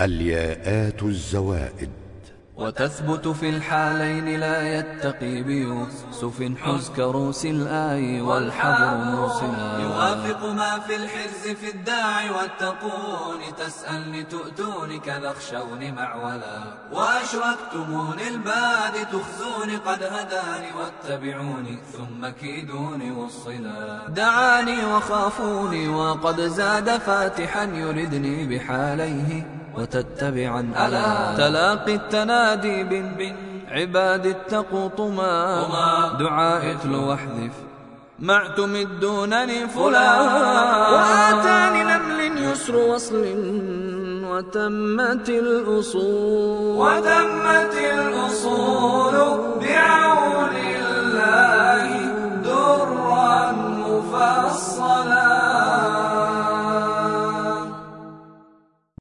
الياءات الزوائد. وتثبت في الحالين لا يتقي بيوسف حز كروس الآي والحبر موصلا يوافق ما في الحرز في الداعي والتقون تسألني تؤتوني كذا معولا. وأشركتمون الباد تخزوني قد هداني واتبعوني ثم كيدوني وصلا. دعاني وخافوني وقد زاد فاتحا يردني بحاليه. وتتبعا. على تلاقي التنادي بن عباد اتقوا طما دعاء اتلو واحذف. مع تمدونني فلا وآتاني نمل يسر وصل وتمت الأصول. وتمت الأصول.